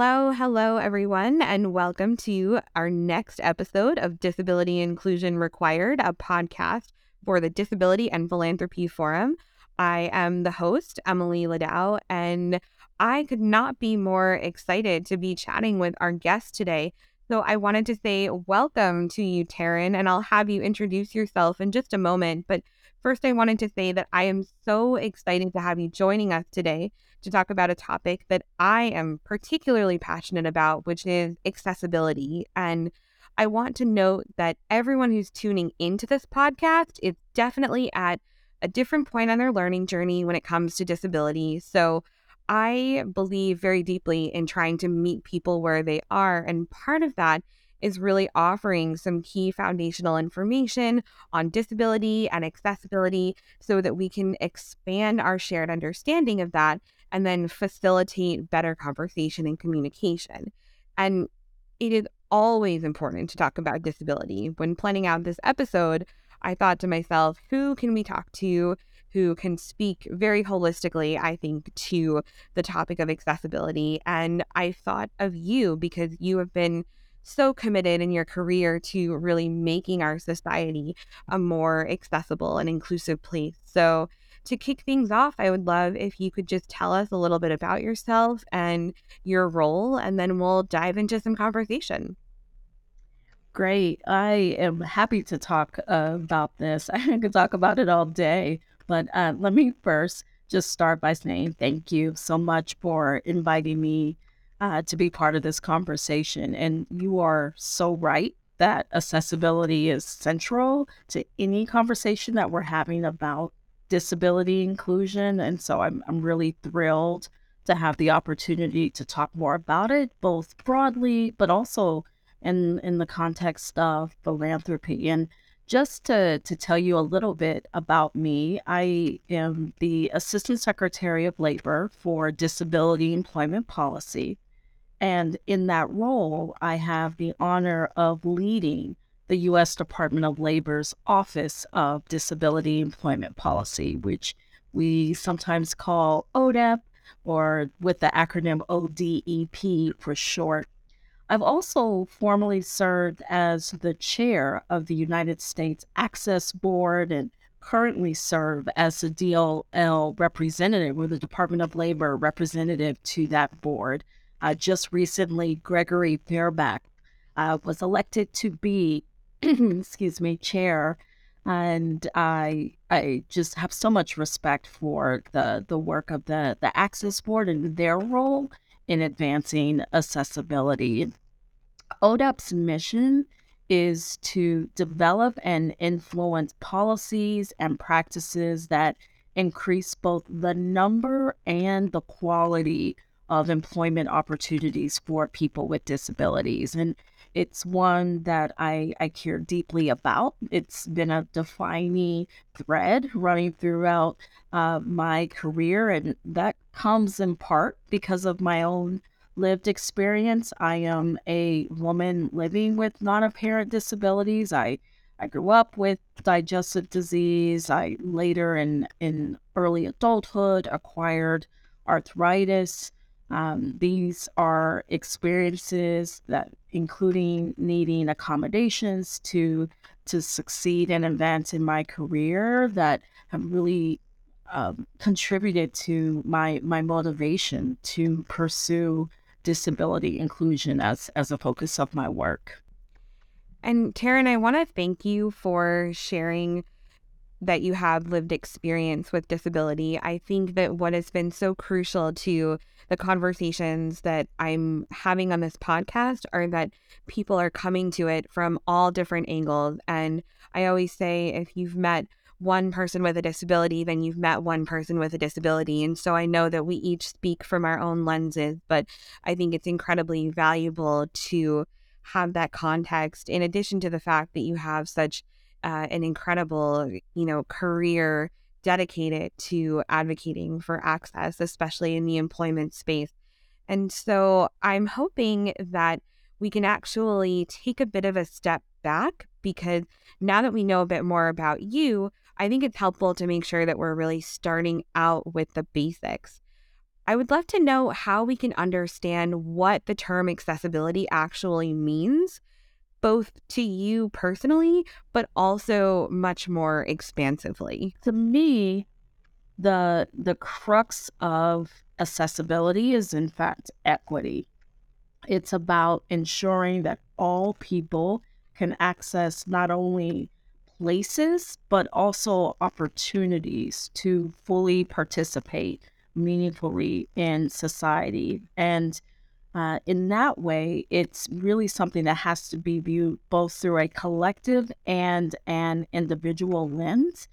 Hello, hello, everyone, and welcome to our next episode of Disability Inclusion Required, a podcast for the Disability and Philanthropy Forum. I am the host, Emily Ladau, and I could not be more excited to be chatting with our guest today. So I wanted to say welcome to you, Taryn, and I'll have you introduce yourself in just a moment. But first, I wanted to say that I am so excited to have you joining us today to talk about a topic that I am particularly passionate about, which is accessibility. And I want to note that everyone who's tuning into this podcast is definitely at a different point on their learning journey when it comes to disability. So I believe very deeply in trying to meet people where they are. And part of that is really offering some key foundational information on disability and accessibility so that we can expand our shared understanding of that and then facilitate better conversation and communication. And it is always important to talk about disability. When planning out this episode, I thought to myself, who can we talk to who can speak very holistically, I think, to the topic of accessibility? And I thought of you because you have been so committed in your career to really making our society a more accessible and inclusive place. So, to kick things off, I would love if you could just tell us a little bit about yourself and your role, and then we'll dive into some conversation. Great. I am happy to talk uh, about this. I could talk about it all day, but uh, let me first just start by saying thank you so much for inviting me uh, to be part of this conversation. And you are so right that accessibility is central to any conversation that we're having about disability inclusion. And so I'm, I'm really thrilled to have the opportunity to talk more about it, both broadly, but also in, in the context of philanthropy. And just to, to tell you a little bit about me, I am the Assistant Secretary of Labor for Disability Employment Policy. And in that role, I have the honor of leading the U.S. Department of Labor's Office of Disability Employment Policy, which we sometimes call ODEP or with the acronym ODEP for short. I've also formerly served as the chair of the United States Access Board and currently serve as the DOL representative or the Department of Labor representative to that board. Uh, just recently, Gregory Fehribach uh, was elected to be excuse me, chair. And I I just have so much respect for the the work of the the Access Board and their role in advancing accessibility. ODEP's mission is to develop and influence policies and practices that increase both the number and the quality of employment opportunities for people with disabilities. And it's one that I, I care deeply about. It's been a defining thread running throughout uh, my career, and that comes in part because of my own lived experience. I am a woman living with non apparent disabilities. I I grew up with digestive disease. I later in in early adulthood acquired arthritis. Um, these are experiences that, including needing accommodations to to succeed and advance in my career, that have really um, contributed to my my motivation to pursue disability inclusion as as a focus of my work. And Taryn, I want to thank you for sharing that you have lived experience with disability. I think that what has been so crucial to the conversations that I'm having on this podcast are that people are coming to it from all different angles. And I always say if you've met one person with a disability, then you've met one person with a disability. And so I know that we each speak from our own lenses, but I think it's incredibly valuable to have that context in addition to the fact that you have such uh, an incredible, you know, career dedicated to advocating for access, especially in the employment space. And so I'm hoping that we can actually take a bit of a step back because now that we know a bit more about you, I think it's helpful to make sure that we're really starting out with the basics. I would love to know how we can understand what the term accessibility actually means, both to you personally, but also much more expansively. To me, the the crux of accessibility is in fact equity. It's about ensuring that all people can access not only places, but also opportunities to fully participate meaningfully in society. And uh, in that way, it's really something that has to be viewed both through a collective and an individual lens.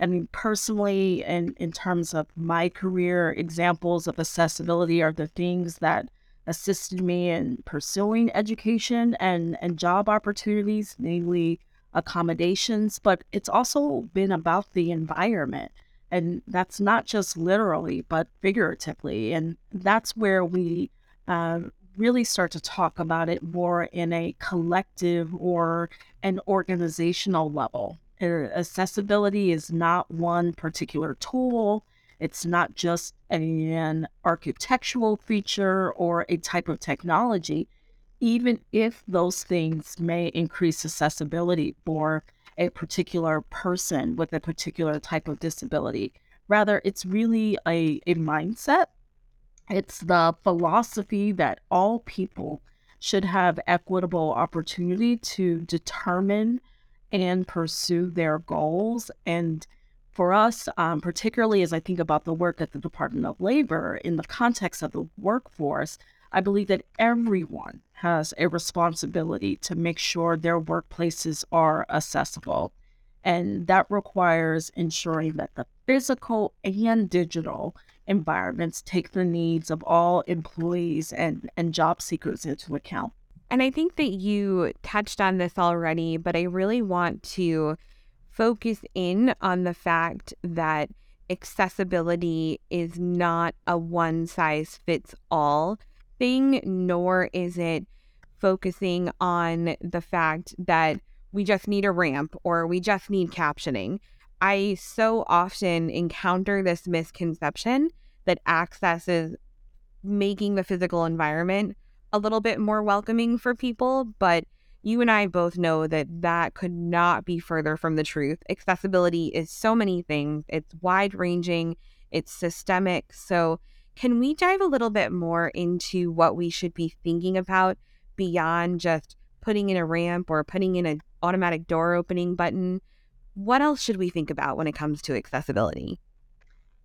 I mean, personally, in, in terms of my career, examples of accessibility are the things that assisted me in pursuing education and, and job opportunities, namely accommodations, but it's also been about the environment. And that's not just literally, but figuratively. And that's where we uh, really start to talk about it more in a collective or an organizational level. Uh, accessibility is not one particular tool. It's not just an architectural feature or a type of technology even if those things may increase accessibility for a particular person with a particular type of disability. Rather, it's really a, a mindset. It's the philosophy that all people should have equitable opportunity to determine and pursue their goals. And for us, um, particularly as I think about the work at the Department of Labor in the context of the workforce, I believe that everyone has a responsibility to make sure their workplaces are accessible. And that requires ensuring that the physical and digital environments take the needs of all employees and, and job seekers into account. And I think that you touched on this already, but I really want to focus in on the fact that accessibility is not a one size fits all thing, nor is it focusing on the fact that we just need a ramp or we just need captioning. I so often encounter this misconception that access is making the physical environment a little bit more welcoming for people, but you and I both know that that could not be further from the truth. Accessibility is so many things, it's wide ranging, it's systemic. So, can we dive a little bit more into what we should be thinking about beyond just putting in a ramp or putting in an automatic door opening button? What else should we think about when it comes to accessibility?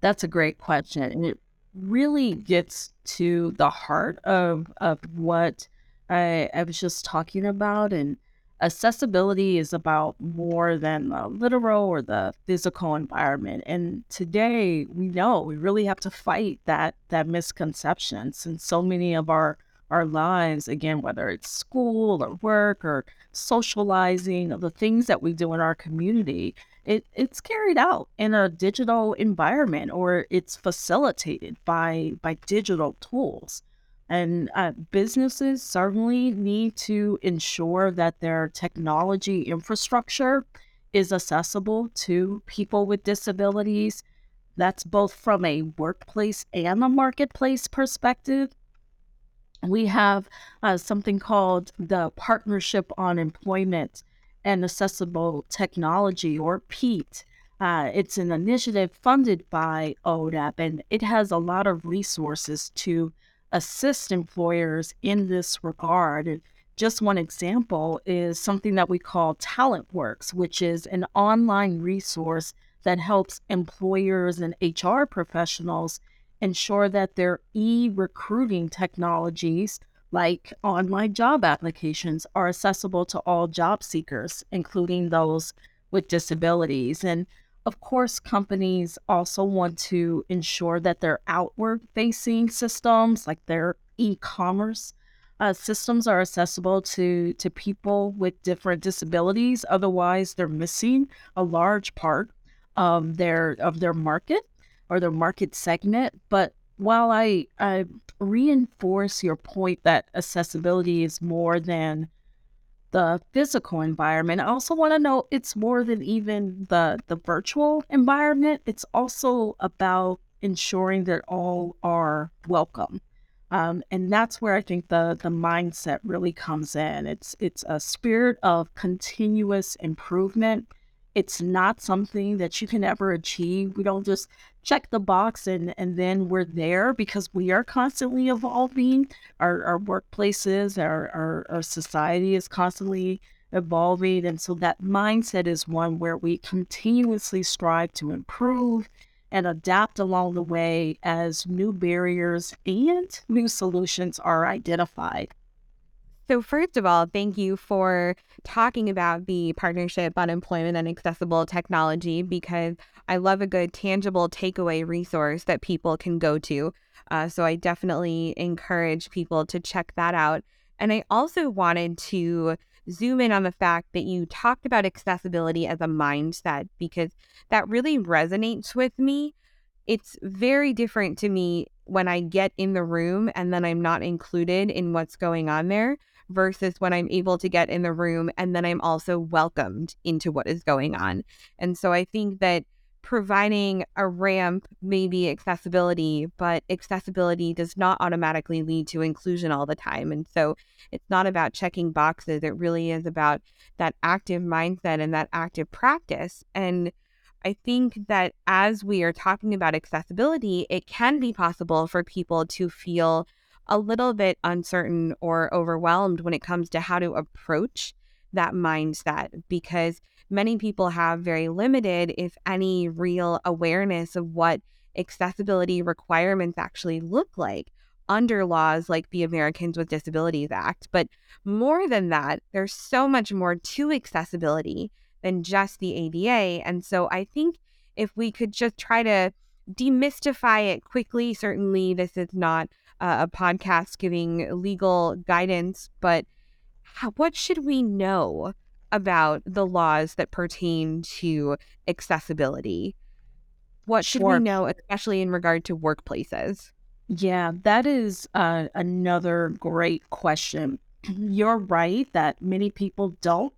That's a great question. And it really gets to the heart of, of what I, I was just talking about. And accessibility is about more than the literal or the physical environment. And today we know we really have to fight that that misconception since so many of our our lives, again, whether it's school or work or socializing, the things that we do in our community, it, it's carried out in a digital environment or it's facilitated by by digital tools. And uh, businesses certainly need to ensure that their technology infrastructure is accessible to people with disabilities. That's both from a workplace and a marketplace perspective. We have uh, something called the Partnership on Employment and Accessible Technology, or PEAT. Uh, it's an initiative funded by ODEP, and it has a lot of resources to assist employers in this regard. And just one example is something that we call TalentWorks, which is an online resource that helps employers and HR professionals ensure that their e recruiting technologies, like online job applications, are accessible to all job seekers, including those with disabilities. And of course, companies also want to ensure that their outward facing systems, like their e commerce uh, systems, are accessible to, to people with different disabilities. Otherwise, they're missing a large part of their, of their market or their market segment. But while I, I reinforce your point that accessibility is more than the physical environment. I also want to know it's more than even the the virtual environment. It's also about ensuring that all are welcome. Um, and that's where I think the the mindset really comes in. It's it's a spirit of continuous improvement. It's not something that you can ever achieve. We don't just check the box and and then we're there because we are constantly evolving. Our our workplaces, our our, our society is constantly evolving, and so that mindset is one where we continuously strive to improve and adapt along the way as new barriers and new solutions are identified. So, first of all, thank you for talking about the partnership on employment and accessible technology because I love a good tangible takeaway resource that people can go to. Uh, so, I definitely encourage people to check that out. And I also wanted to zoom in on the fact that you talked about accessibility as a mindset because that really resonates with me. It's very different to me when I get in the room and then I'm not included in what's going on there versus when I'm able to get in the room and then I'm also welcomed into what is going on. And so I think that providing a ramp may be accessibility, but accessibility does not automatically lead to inclusion all the time. And so it's not about checking boxes. It really is about that active mindset and that active practice. And I think that as we are talking about accessibility, it can be possible for people to feel a little bit uncertain or overwhelmed when it comes to how to approach that mindset because many people have very limited, if any, real awareness of what accessibility requirements actually look like under laws like the Americans with Disabilities Act. But more than that, there's so much more to accessibility than just the ADA. And so I think if we could just try to demystify it quickly, certainly this is not uh, a podcast giving legal guidance, but how, what should we know about the laws that pertain to accessibility. What should sure. we know, especially in regard to workplaces? Yeah, that is uh, another great question. You're right that many people don't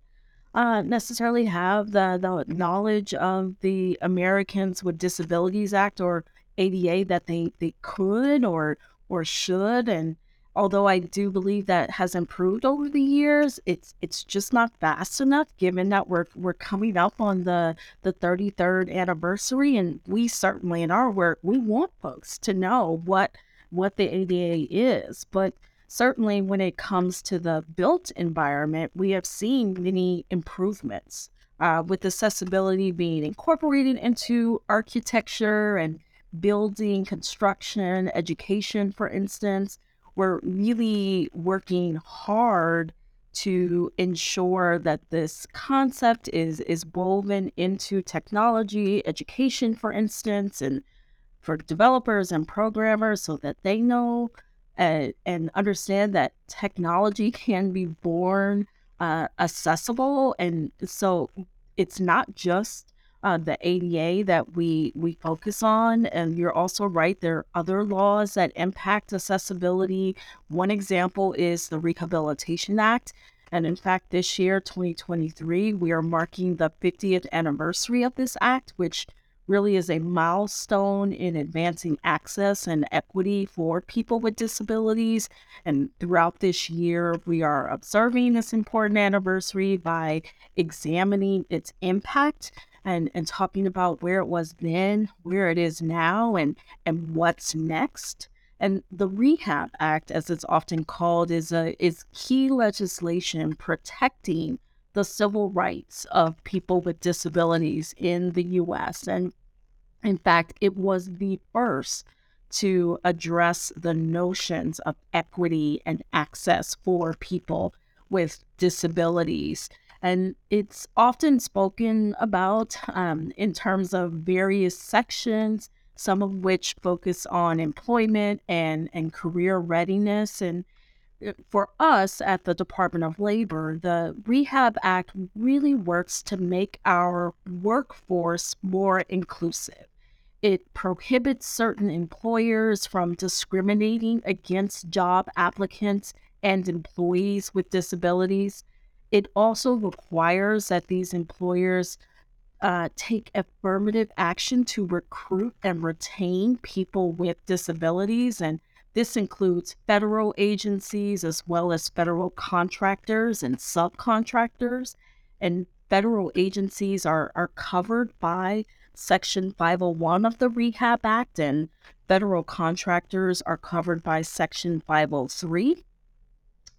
uh, necessarily have the, the knowledge of the Americans with Disabilities Act or ADA that they, they could or or should. And although I do believe that has improved over the years, it's it's just not fast enough given that we're we're coming up on the the 33rd anniversary and we certainly in our work we want folks to know what what the ADA is, but certainly when it comes to the built environment, we have seen many improvements. Uh, with accessibility being incorporated into architecture and building, construction, education, for instance, we're really working hard to ensure that this concept is is woven into technology education for instance and for developers and programmers so that they know uh, and understand that technology can be born uh, accessible and so it's not just uh, the ADA that we we focus on. And you're also right, there are other laws that impact accessibility. One example is the Rehabilitation Act. And in fact, this year, 2023, we are marking the 50th anniversary of this act, which really is a milestone in advancing access and equity for people with disabilities. And throughout this year, we are observing this important anniversary by examining its impact and and talking about where it was then, where it is now, and and what's next. And the Rehab Act, as it's often called, is a is key legislation protecting the civil rights of people with disabilities in the U.S. And in fact, it was the first to address the notions of equity and access for people with disabilities. And it's often spoken about um, in terms of various sections, some of which focus on employment and, and career readiness. And for us at the Department of Labor, the Rehab Act really works to make our workforce more inclusive. It prohibits certain employers from discriminating against job applicants and employees with disabilities. It also requires that these employers uh, take affirmative action to recruit and retain people with disabilities. And this includes federal agencies as well as federal contractors and subcontractors. And federal agencies are, are covered by Section 501 of the Rehab Act, and federal contractors are covered by Section 503.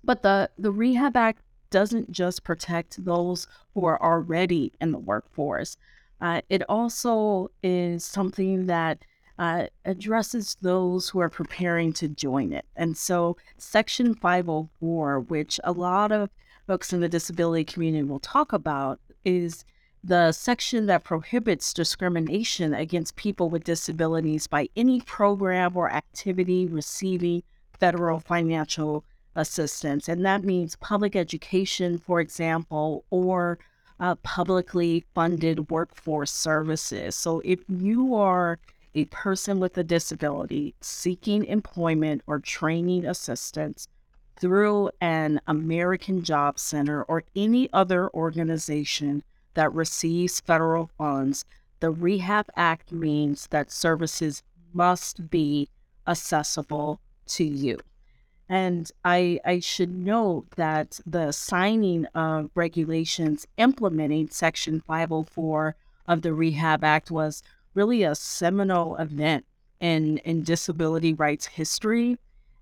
But the, the Rehab Act doesn't just protect those who are already in the workforce. Uh, it also is something that uh, addresses those who are preparing to join it. And so, Section 504, which a lot of folks in the disability community will talk about, is the section that prohibits discrimination against people with disabilities by any program or activity receiving federal financial assistance. And that means public education, for example, or uh, publicly funded workforce services. So if you are a person with a disability seeking employment or training assistance through an American Job Center or any other organization that receives federal funds, the Rehab Act means that services must be accessible to you. And I, I should note that the signing of regulations implementing Section 504 of the Rehab Act was really a seminal event in, in disability rights history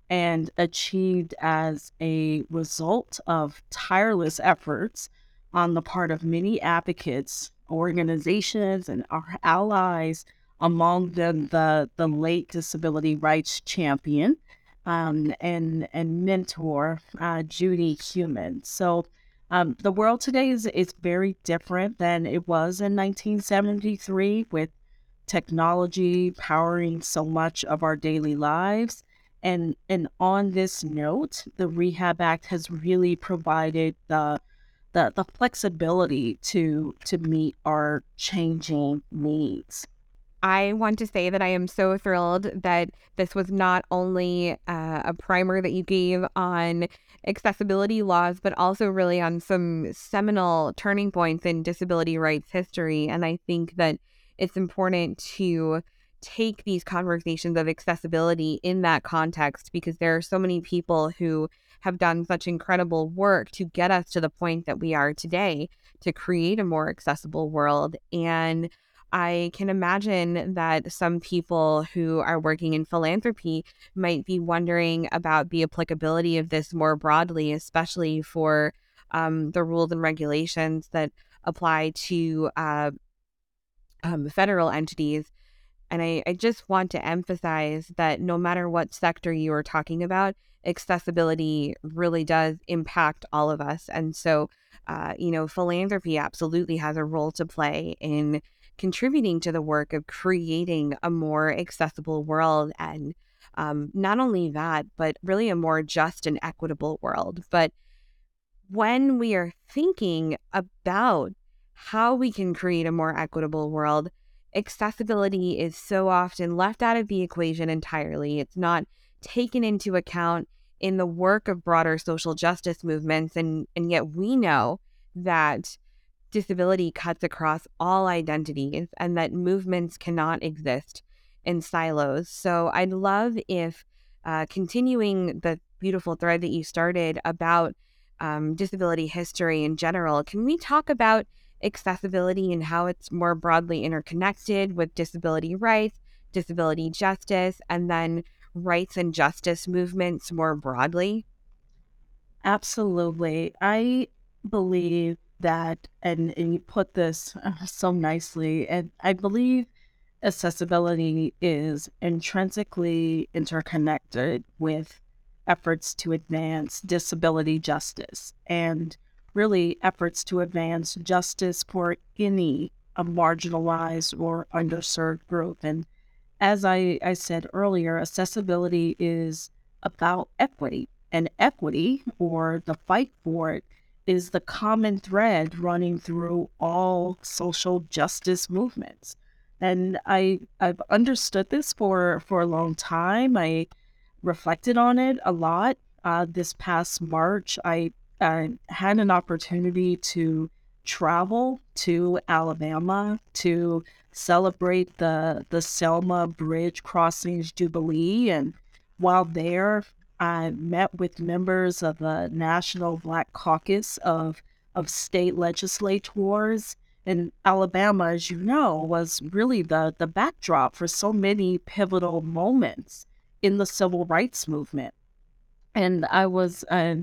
and achieved as a result of tireless efforts on the part of many advocates, organizations, and our allies, among them the, the late disability rights champion um, and and mentor uh, Judy Heumann. So um, the world today is is very different than it was in 1973 with technology powering so much of our daily lives. And and on this note, the Rehab Act has really provided the the, the flexibility to to meet our changing needs. I want to say that I am so thrilled that this was not only uh, a primer that you gave on accessibility laws, but also really on some seminal turning points in disability rights history. And I think that it's important to take these conversations of accessibility in that context because there are so many people who have done such incredible work to get us to the point that we are today to create a more accessible world. And I can imagine that some people who are working in philanthropy might be wondering about the applicability of this more broadly, especially for um, the rules and regulations that apply to uh, um, federal entities. And I, I just want to emphasize that no matter what sector you are talking about, accessibility really does impact all of us. And so, uh, you know, philanthropy absolutely has a role to play in contributing to the work of creating a more accessible world and um, not only that, but really a more just and equitable world. But when we are thinking about how we can create a more equitable world, accessibility is so often left out of the equation entirely. It's not taken into account in the work of broader social justice movements. And, and yet we know that disability cuts across all identities and that movements cannot exist in silos. So I'd love if uh, continuing the beautiful thread that you started about um, disability history in general, can we talk about accessibility and how it's more broadly interconnected with disability rights, disability justice, and then rights and justice movements more broadly? Absolutely. I believe that, and, and you put this uh, so nicely, and I believe accessibility is intrinsically interconnected with efforts to advance disability justice and really efforts to advance justice for any a marginalized or underserved group. And as I, I said earlier, accessibility is about equity. And equity, or the fight for it, is the common thread running through all social justice movements. And I I've understood this for for a long time. I reflected on it a lot. Uh, this past March, I uh, had an opportunity to travel to Alabama to celebrate the the Selma Bridge Crossings Jubilee. And while there, I met with members of the National Black Caucus of of state legislators. And Alabama, as you know, was really the, the backdrop for so many pivotal moments in the civil rights movement. And I was uh,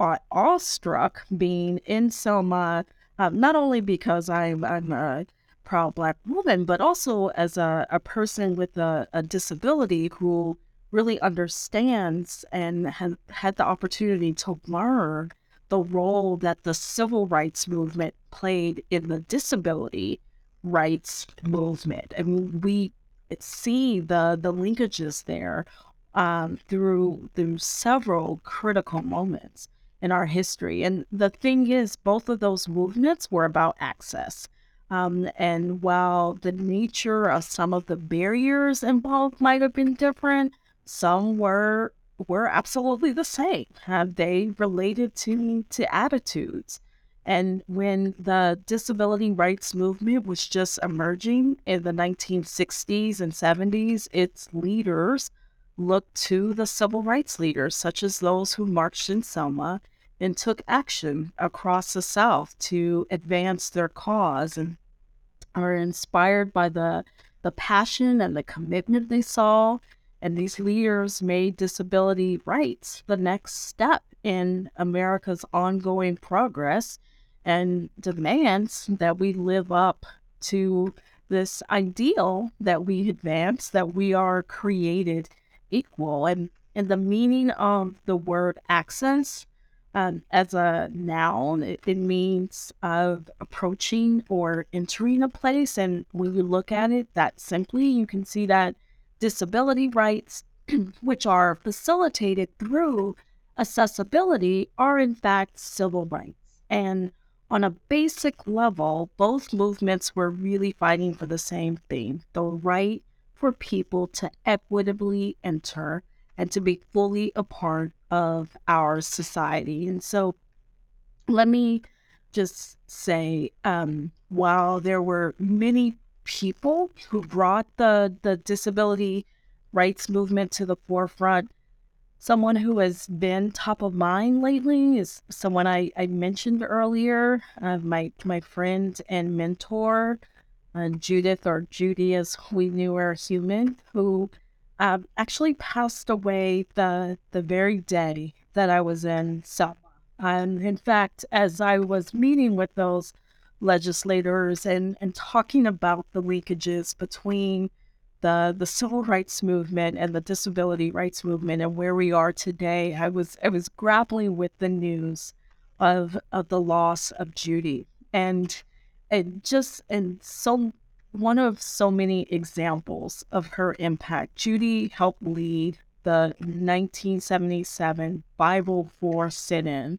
awestruck being in Selma, uh, not only because I'm, I'm a proud Black woman, but also as a, a person with a, a disability who really understands and has had the opportunity to learn the role that the civil rights movement played in the disability rights movement. I mean, we see the the linkages there um, through through several critical moments in our history. And the thing is, both of those movements were about access. Um, and while the nature of some of the barriers involved might have been different, some were were absolutely the same. Uh, they related to to attitudes. And when the disability rights movement was just emerging in the 1960s and 70s, its leaders looked to the civil rights leaders, such as those who marched in Selma and took action across the South to advance their cause and are inspired by the the passion and the commitment they saw. And these leaders made disability rights the next step in America's ongoing progress and demands that we live up to this ideal that we advance, that we are created equal. And, and the meaning of the word access um, as a noun, it, it means of approaching or entering a place. And when you look at it that simply, you can see that disability rights, which are facilitated through accessibility, are in fact civil rights. And on a basic level, both movements were really fighting for the same thing the right for people to equitably enter and to be fully a part of our society. And so let me just say um, while there were many people who brought the the disability rights movement to the forefront. Someone who has been top of mind lately is someone I, I mentioned earlier, uh, my my friend and mentor, uh, Judith or Judy, as we knew her Heumann, who uh, actually passed away the the very day that I was in Selma. And in fact, as I was meeting with those legislators and, and talking about the linkages between the the civil rights movement and the disability rights movement and where we are today. I was I was grappling with the news of of the loss of Judy and and just and so one of so many examples of her impact. Judy helped lead the 1977 504 4 sit-in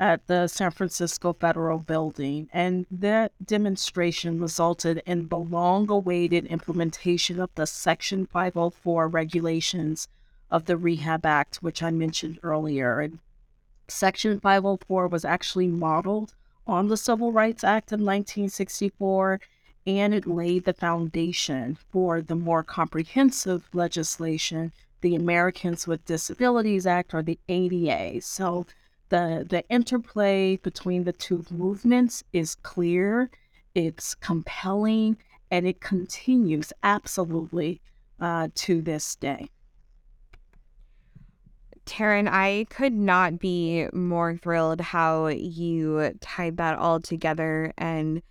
at the San Francisco Federal Building, and that demonstration resulted in the long awaited implementation of the Section 504 regulations of the Rehab Act, which I mentioned earlier. And Section 504 was actually modeled on the Civil Rights Act of 1964, and it laid the foundation for the more comprehensive legislation, the Americans with Disabilities Act or the ADA. So the the interplay between the two movements is clear, it's compelling, and it continues absolutely uh, to this day. Taryn, I could not be more thrilled how you tied that all together. And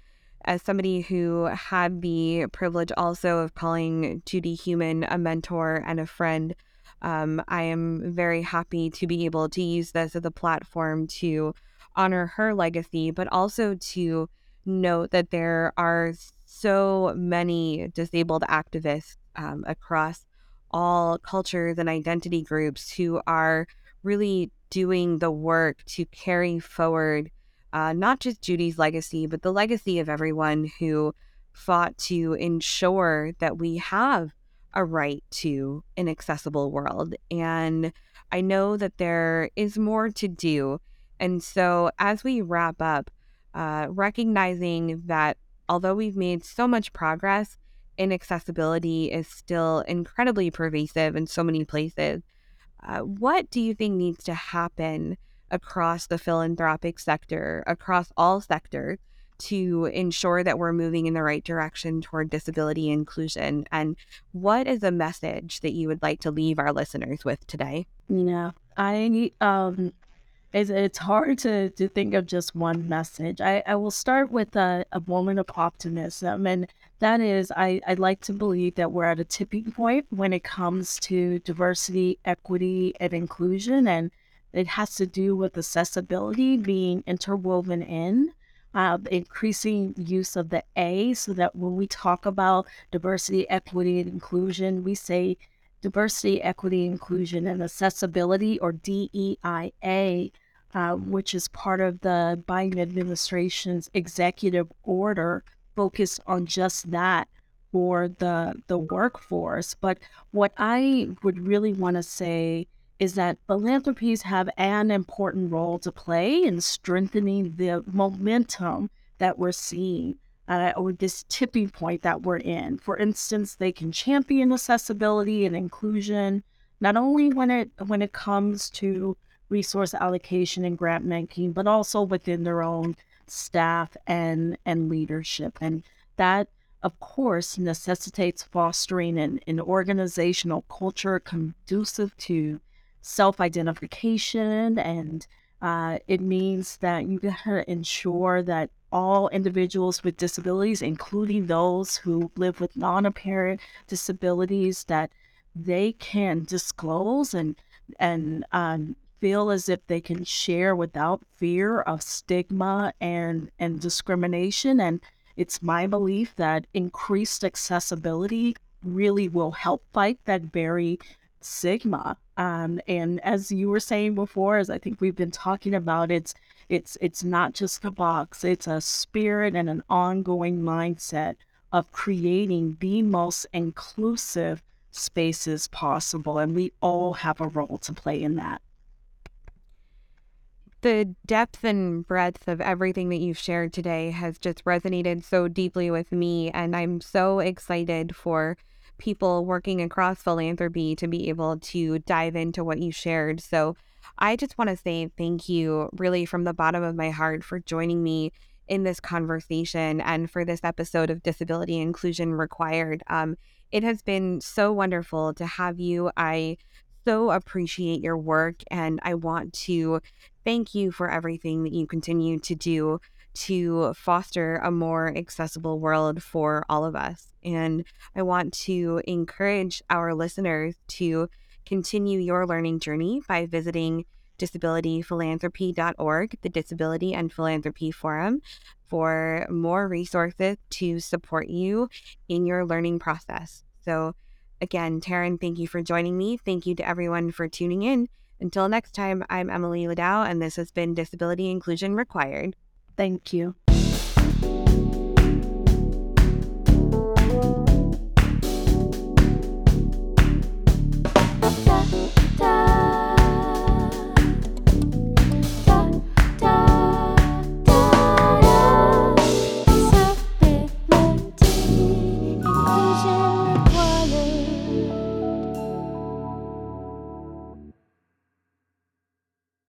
as somebody who had the privilege also of calling Judy Heumann a mentor and a friend, um, I am very happy to be able to use this as a platform to honor her legacy, but also to note that there are so many disabled activists um, across all cultures and identity groups who are really doing the work to carry forward uh, not just Judy's legacy, but the legacy of everyone who fought to ensure that we have a right to an accessible world. And I know that there is more to do. And so, as we wrap up, uh, recognizing that although we've made so much progress, inaccessibility is still incredibly pervasive in so many places. Uh, what do you think needs to happen across the philanthropic sector, across all sectors, to ensure that we're moving in the right direction toward disability inclusion? And what is a message that you would like to leave our listeners with today? Yeah, I um, it's, it's hard to, to think of just one message. I, I will start with a, a moment of optimism. And that is, I, I like to believe that we're at a tipping point when it comes to diversity, equity, and inclusion. And it has to do with accessibility being interwoven in. Uh, increasing use of the A so that when we talk about diversity, equity, and inclusion, we say diversity, equity, inclusion, and accessibility, or DEIA, uh, which is part of the Biden administration's executive order focused on just that for the the workforce. But what I would really want to say is that philanthropies have an important role to play in strengthening the momentum that we're seeing uh, or this tipping point that we're in. For instance, they can champion accessibility and inclusion not only when it when it comes to resource allocation and grant making, but also within their own staff and and leadership. And that, of course, necessitates fostering an, an organizational culture conducive to self-identification and uh, it means that you gotta ensure that all individuals with disabilities, including those who live with non-apparent disabilities, that they can disclose and and um, feel as if they can share without fear of stigma and, and discrimination. And it's my belief that increased accessibility really will help fight that very stigma. Um, and as you were saying before, as I think we've been talking about, it's it's it's not just a box; it's a spirit and an ongoing mindset of creating the most inclusive spaces possible, and we all have a role to play in that the depth and breadth of everything that you've shared today has just resonated so deeply with me. And I'm so excited for people working across philanthropy to be able to dive into what you shared. So I just want to say thank you, really, from the bottom of my heart, for joining me in this conversation and for this episode of Disability Inclusion Required. Um, it has been so wonderful to have you. I so appreciate your work and I want to thank you for everything that you continue to do to foster a more accessible world for all of us. And I want to encourage our listeners to continue your learning journey by visiting disabilityphilanthropy.org, the Disability and Philanthropy Forum, for more resources to support you in your learning process. So, again, Taryn, thank you for joining me. Thank you to everyone for tuning in. Until next time, I'm Emily Ladau, and this has been Disability Inclusion Required. Thank you.